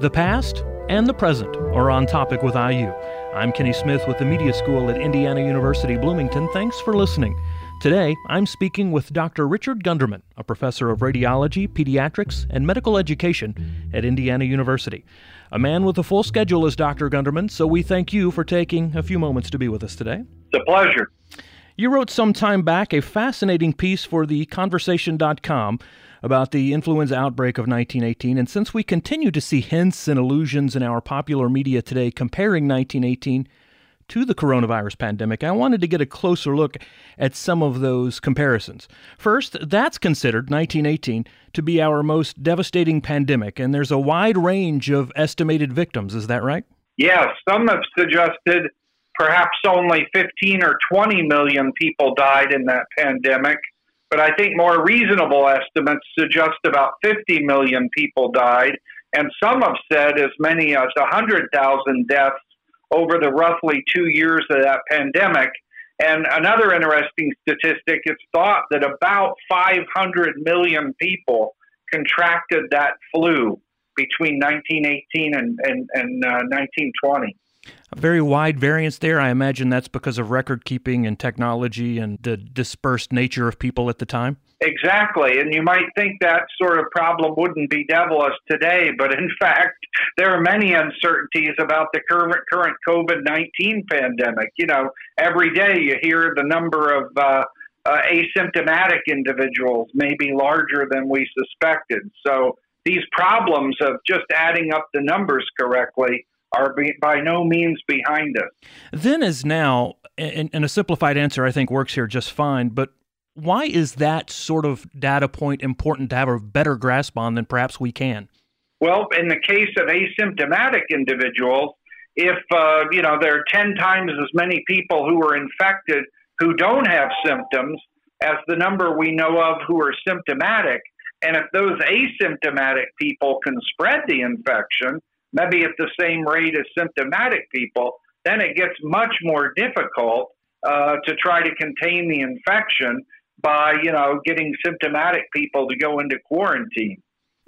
The past and the present are on topic with IU. I'm Kenny Smith with the Media School at Indiana University Bloomington. Thanks for listening. Today, I'm speaking with Dr. Richard Gunderman, a professor of radiology, pediatrics, and medical education at Indiana University. A man with a full schedule is Dr. Gunderman, so we thank you for taking a few moments to be with us today. It's a pleasure. You wrote some time back a fascinating piece for the Conversation.com about the influenza outbreak of 1918, and since we continue to see hints and allusions in our popular media today comparing 1918 to the coronavirus pandemic, I wanted to get a closer look at some of those comparisons. First, that's considered 1918 to be our most devastating pandemic, and there's a wide range of estimated victims. Is that right? Yes, some have suggested perhaps only 15 or 20 million people died in that pandemic. But I think more reasonable estimates suggest about 50 million people died. And some have said as many as 100,000 deaths over the roughly two years of that pandemic. And another interesting statistic it's thought that about 500 million people contracted that flu between 1918 and, and, and uh, 1920 a very wide variance there. I imagine that's because of record keeping and technology and the dispersed nature of people at the time. Exactly. And you might think that sort of problem wouldn't be devilish today, but in fact, there are many uncertainties about the current, current COVID 19 pandemic. You know, every day you hear the number of uh, uh, asymptomatic individuals may be larger than we suspected. So these problems of just adding up the numbers correctly are be, by no means behind us. Then, as now, and, and a simplified answer I think works here just fine, but why is that sort of data point important to have a better grasp on than perhaps we can? Well, in the case of asymptomatic individuals, if uh, you know there are ten times as many people who are infected who don't have symptoms as the number we know of who are symptomatic, and if those asymptomatic people can spread the infection, maybe at the same rate as symptomatic people, then it gets much more difficult uh, to try to contain the infection by, you know, getting symptomatic people to go into quarantine.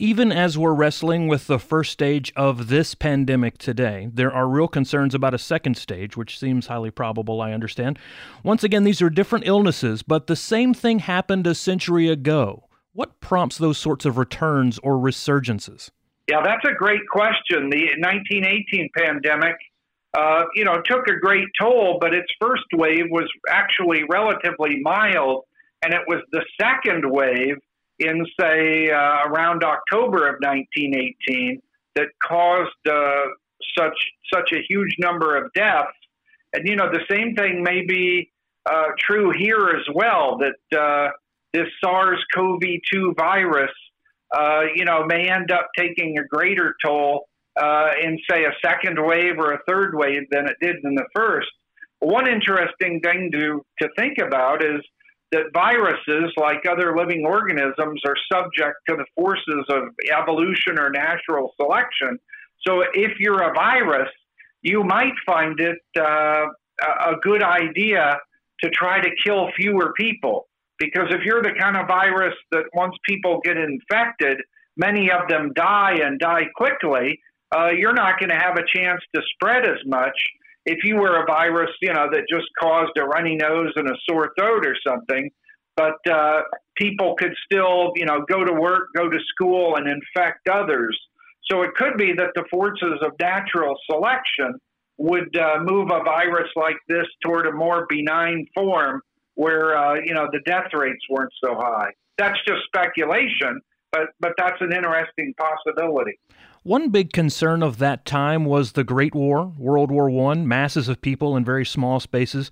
Even as we're wrestling with the first stage of this pandemic today, there are real concerns about a second stage, which seems highly probable, I understand. Once again, these are different illnesses, but the same thing happened a century ago. What prompts those sorts of returns or resurgences? Yeah, that's a great question. The 1918 pandemic, uh, you know, took a great toll, but its first wave was actually relatively mild, and it was the second wave in, say, uh, around October of 1918 that caused uh, such such a huge number of deaths. And you know, the same thing may be uh, true here as well. That uh, this SARS-CoV-2 virus uh, you know, may end up taking a greater toll uh, in, say, a second wave or a third wave than it did in the first. One interesting thing to, to think about is that viruses, like other living organisms, are subject to the forces of evolution or natural selection. So if you're a virus, you might find it uh, a good idea to try to kill fewer people. Because if you're the kind of virus that once people get infected, many of them die and die quickly, uh, you're not going to have a chance to spread as much. If you were a virus, you know, that just caused a runny nose and a sore throat or something, but uh, people could still, you know, go to work, go to school, and infect others. So it could be that the forces of natural selection would uh, move a virus like this toward a more benign form where uh, you know the death rates weren't so high. That's just speculation, but but that's an interesting possibility. One big concern of that time was the Great War, World War One, masses of people in very small spaces.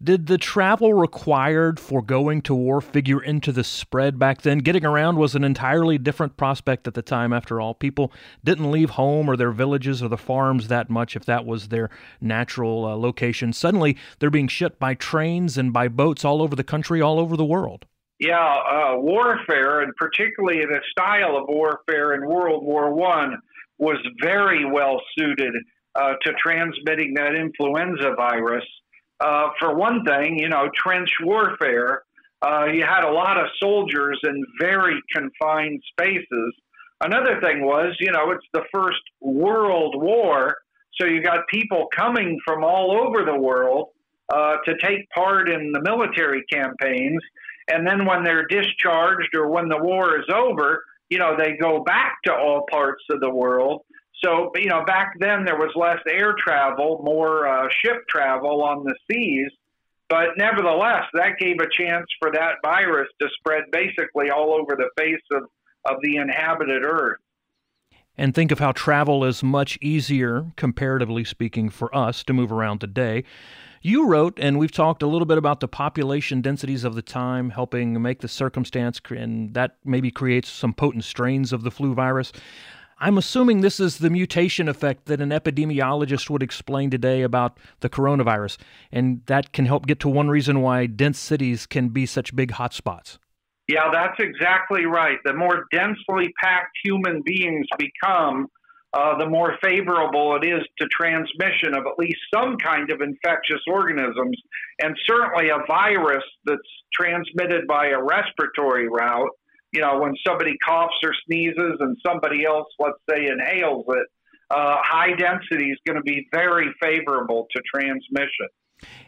Did the travel required for going to war figure into the spread back then? Getting around was an entirely different prospect at the time, after all. People didn't leave home or their villages or the farms that much if that was their natural uh, location. Suddenly, they're being shipped by trains and by boats all over the country, all over the world. Yeah, uh, warfare, and particularly the style of warfare in World War One, was very well suited uh, to transmitting that influenza virus. Uh, for one thing, you know, trench warfare. Uh, you had a lot of soldiers in very confined spaces. another thing was, you know, it's the first world war, so you got people coming from all over the world uh, to take part in the military campaigns, and then when they're discharged or when the war is over, you know, they go back to all parts of the world. So, you know, back then there was less air travel, more uh, ship travel on the seas. But nevertheless, that gave a chance for that virus to spread basically all over the face of, of the inhabited earth. And think of how travel is much easier, comparatively speaking, for us to move around today. You wrote, and we've talked a little bit about the population densities of the time, helping make the circumstance, and that maybe creates some potent strains of the flu virus. I'm assuming this is the mutation effect that an epidemiologist would explain today about the coronavirus, and that can help get to one reason why dense cities can be such big hotspots. Yeah, that's exactly right. The more densely packed human beings become, uh, the more favorable it is to transmission of at least some kind of infectious organisms, and certainly a virus that's transmitted by a respiratory route you know, when somebody coughs or sneezes and somebody else, let's say, inhales it, uh, high density is going to be very favorable to transmission.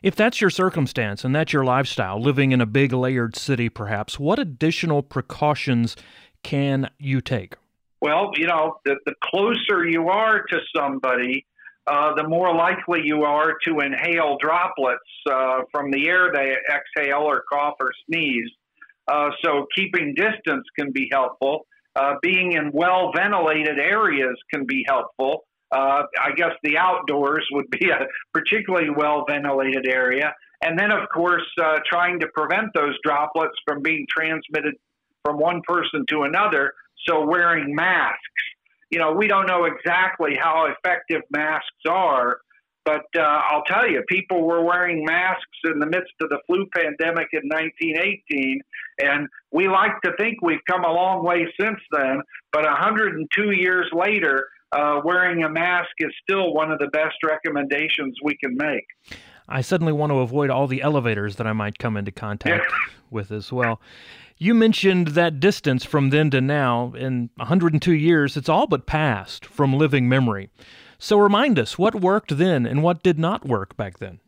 If that's your circumstance and that's your lifestyle, living in a big layered city perhaps, what additional precautions can you take? Well, you know, the, the closer you are to somebody, uh, the more likely you are to inhale droplets uh, from the air they exhale or cough or sneeze. Uh, so keeping distance can be helpful. Uh, being in well ventilated areas can be helpful. Uh, I guess the outdoors would be a particularly well ventilated area. And then, of course, uh, trying to prevent those droplets from being transmitted from one person to another. So, wearing masks. You know, we don't know exactly how effective masks are, but uh, I'll tell you, people were wearing masks in the midst of the flu pandemic in 1918, and we like to think we've come a long way since then. But 102 years later, uh, wearing a mask is still one of the best recommendations we can make. I suddenly want to avoid all the elevators that I might come into contact with as well. You mentioned that distance from then to now. In 102 years, it's all but passed from living memory. So remind us what worked then and what did not work back then.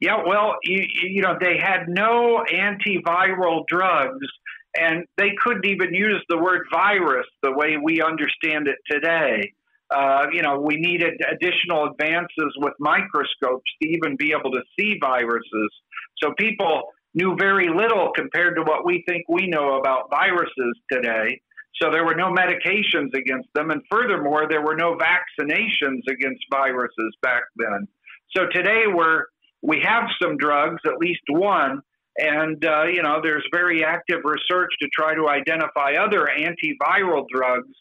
Yeah, well, you, you know, they had no antiviral drugs, and they couldn't even use the word virus the way we understand it today. Uh, you know, we needed additional advances with microscopes to even be able to see viruses. So people knew very little compared to what we think we know about viruses today. So there were no medications against them. And furthermore, there were no vaccinations against viruses back then. So today we're, we have some drugs, at least one, and, uh, you know, there's very active research to try to identify other antiviral drugs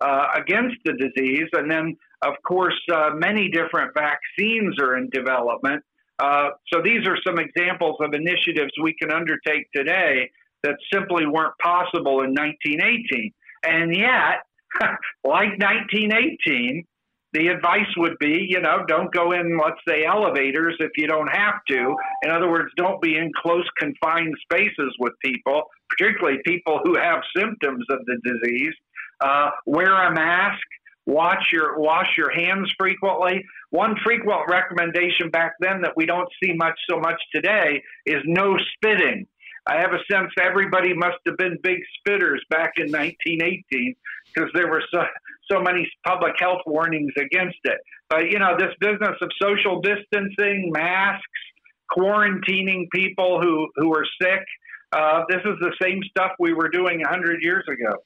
uh, against the disease. And then, of course, uh, many different vaccines are in development. Uh, so these are some examples of initiatives we can undertake today that simply weren't possible in 1918. And yet, like 1918, the advice would be, you know, don't go in, let's say, elevators if you don't have to. In other words, don't be in close, confined spaces with people, particularly people who have symptoms of the disease. Uh, wear a mask. Wash your wash your hands frequently. One frequent recommendation back then that we don't see much so much today is no spitting. I have a sense everybody must have been big spitters back in 1918 because there were so, so many public health warnings against it. But, you know, this business of social distancing, masks, quarantining people who, who are sick, uh, this is the same stuff we were doing 100 years ago.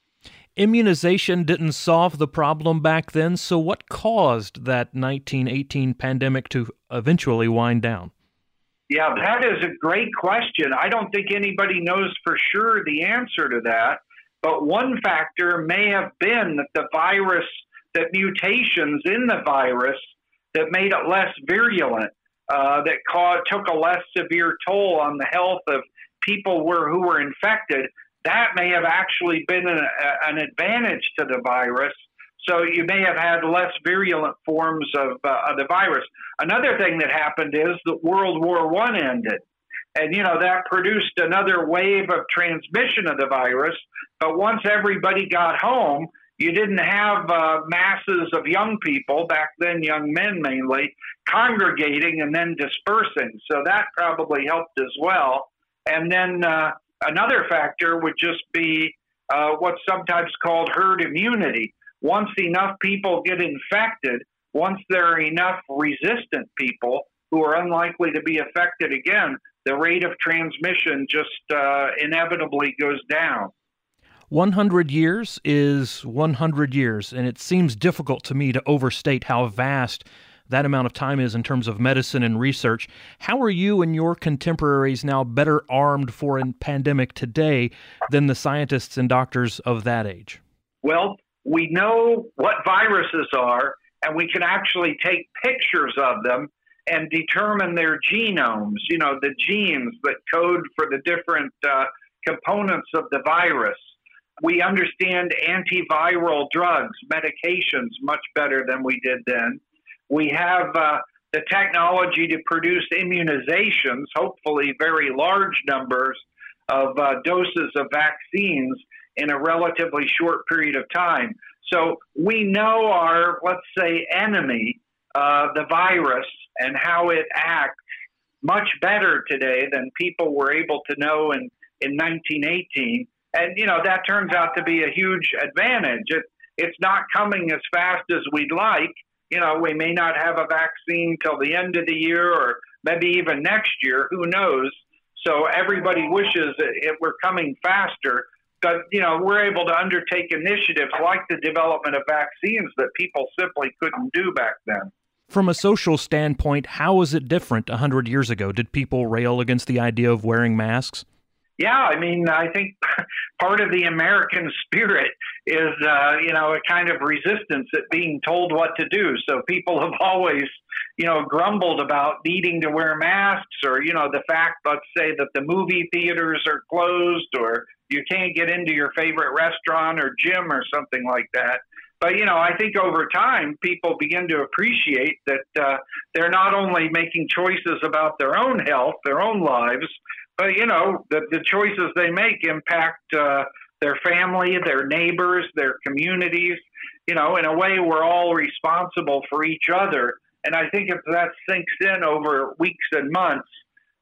Immunization didn't solve the problem back then, so what caused that 1918 pandemic to eventually wind down? Yeah, that is a great question. I don't think anybody knows for sure the answer to that. But one factor may have been that the virus, that mutations in the virus that made it less virulent, uh, that took a less severe toll on the health of people were, who were infected, that may have actually been an, an advantage to the virus so you may have had less virulent forms of, uh, of the virus. Another thing that happened is that World War One ended, and you know that produced another wave of transmission of the virus. But once everybody got home, you didn't have uh, masses of young people, back then young men mainly, congregating and then dispersing. So that probably helped as well. And then uh, another factor would just be uh, what's sometimes called herd immunity. Once enough people get infected, once there are enough resistant people who are unlikely to be affected again, the rate of transmission just uh, inevitably goes down. 100 years is 100 years, and it seems difficult to me to overstate how vast that amount of time is in terms of medicine and research. How are you and your contemporaries now better armed for a pandemic today than the scientists and doctors of that age? Well, we know what viruses are, and we can actually take pictures of them and determine their genomes, you know, the genes that code for the different uh, components of the virus. We understand antiviral drugs, medications much better than we did then. We have uh, the technology to produce immunizations, hopefully very large numbers of uh, doses of vaccines in a relatively short period of time. So we know our, let's say, enemy, uh, the virus, and how it acts much better today than people were able to know in, in 1918 and you know that turns out to be a huge advantage. It, it's not coming as fast as we'd like. You know, we may not have a vaccine till the end of the year, or maybe even next year. Who knows? So everybody wishes it, were coming faster. But you know, we're able to undertake initiatives like the development of vaccines that people simply couldn't do back then. From a social standpoint, how is it different 100 years ago? Did people rail against the idea of wearing masks? Yeah, I mean, I think part of the American spirit is, uh, you know, a kind of resistance at being told what to do. So people have always, you know, grumbled about needing to wear masks or, you know, the fact, let's say, that the movie theaters are closed or you can't get into your favorite restaurant or gym or something like that. But, you know, I think over time, people begin to appreciate that uh, they're not only making choices about their own health, their own lives, but you know the the choices they make impact uh, their family, their neighbors, their communities. You know, in a way, we're all responsible for each other. And I think if that sinks in over weeks and months,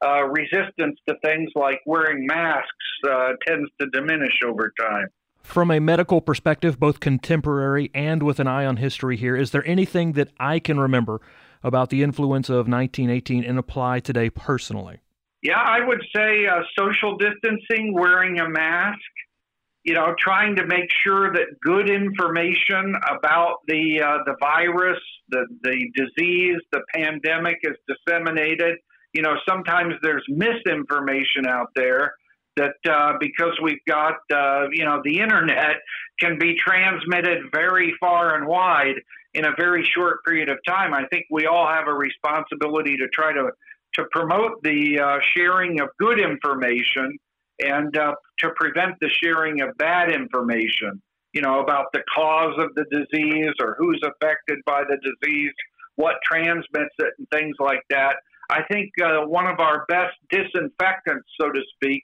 uh, resistance to things like wearing masks uh, tends to diminish over time. From a medical perspective, both contemporary and with an eye on history here, is there anything that I can remember about the influence of 1918 and apply today personally? Yeah, I would say uh, social distancing, wearing a mask, you know, trying to make sure that good information about the uh, the virus, the the disease, the pandemic is disseminated. You know, sometimes there's misinformation out there that uh, because we've got uh, you know the internet can be transmitted very far and wide in a very short period of time. I think we all have a responsibility to try to to promote the uh, sharing of good information and uh, to prevent the sharing of bad information, you know, about the cause of the disease or who's affected by the disease, what transmits it, and things like that. I think uh, one of our best disinfectants, so to speak,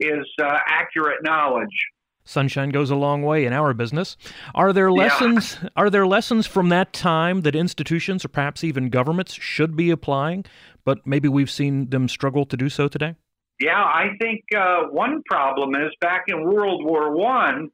is uh, accurate knowledge. Sunshine goes a long way in our business. Are there lessons yeah. are there lessons from that time that institutions or perhaps even governments should be applying, but maybe we've seen them struggle to do so today? Yeah, I think uh, one problem is back in World War One,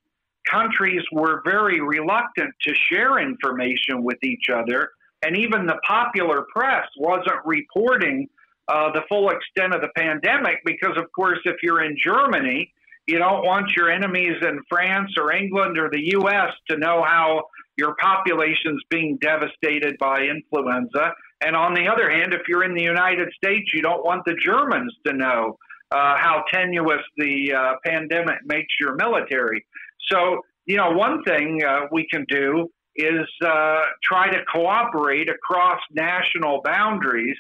countries were very reluctant to share information with each other, and even the popular press wasn't reporting uh, the full extent of the pandemic because, of course, if you're in Germany you don't want your enemies in France or England or the U.S. to know how your population's being devastated by influenza. And on the other hand, if you're in the United States, you don't want the Germans to know uh, how tenuous the uh, pandemic makes your military. So, you know, one thing uh, we can do is uh, try to cooperate across national boundaries,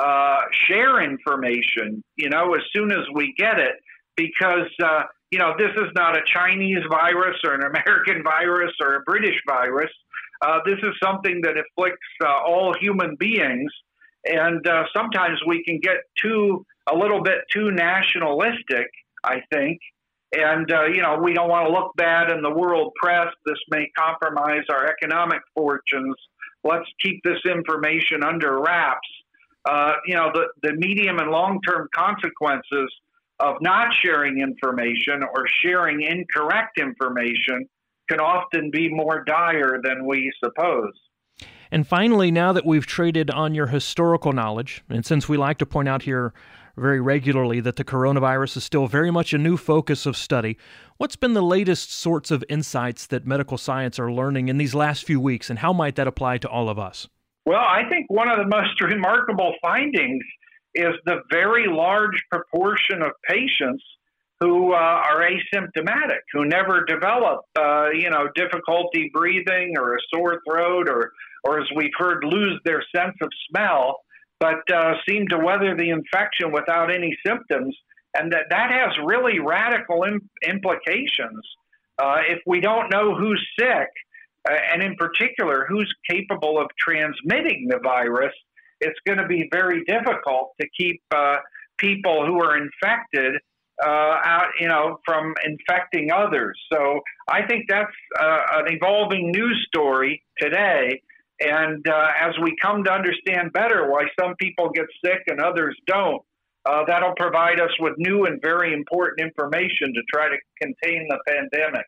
uh, share information, you know, as soon as we get it because uh, you know this is not a Chinese virus or an American virus or a British virus. Uh, this is something that afflicts uh, all human beings, and uh, sometimes we can get too a little bit too nationalistic. I think, And, uh, you know, we don't want to look bad in the world press. This may compromise our economic fortunes. Let's keep this information under wraps. Uh, you know, the, the medium and long term consequences of not sharing information or sharing incorrect information can often be more dire than we suppose. And finally, now that we've traded on your historical knowledge, and since we like to point out here very regularly that the coronavirus is still very much a new focus of study, what's been the latest sorts of insights that medical science are learning in these last few weeks, and how might that apply to all of us? Well, I think one of the most remarkable findings is the very large proportion of patients who uh, are asymptomatic, who never develop, uh, you know, difficulty breathing or a sore throat, or, or as we've heard, lose their sense of smell, but uh, seem to weather the infection without any symptoms, and that that has really radical Im- implications. Uh, if we don't know who's sick, uh, and in particular who's capable of transmitting the virus, it's going to be very difficult to keep uh, people who are infected uh, out, you know, from infecting others. So I think that's uh, an evolving news story today. And uh, as we come to understand better why some people get sick and others don't, uh, that'll provide us with new and very important information to try to contain the pandemic.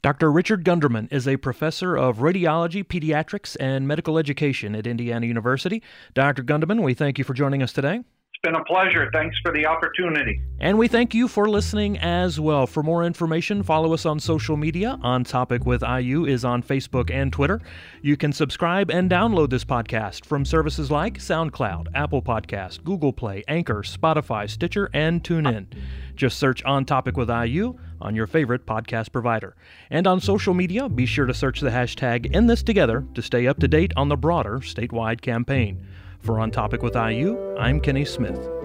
Dr. Richard Gunderman is a professor of radiology, pediatrics, and medical education at Indiana University. Dr. Gunderman, we thank you for joining us today. It's been a pleasure. Thanks for the opportunity. And we thank you for listening as well. For more information, follow us on social media. On Topic with IU is on Facebook and Twitter. You can subscribe and download this podcast from services like SoundCloud, Apple Podcast, Google Play, Anchor, Spotify, Stitcher, and TuneIn. Just search On Topic with IU on your favorite podcast provider. And on social media, be sure to search the hashtag In This Together to stay up to date on the broader statewide campaign. For On Topic with IU, I'm Kenny Smith.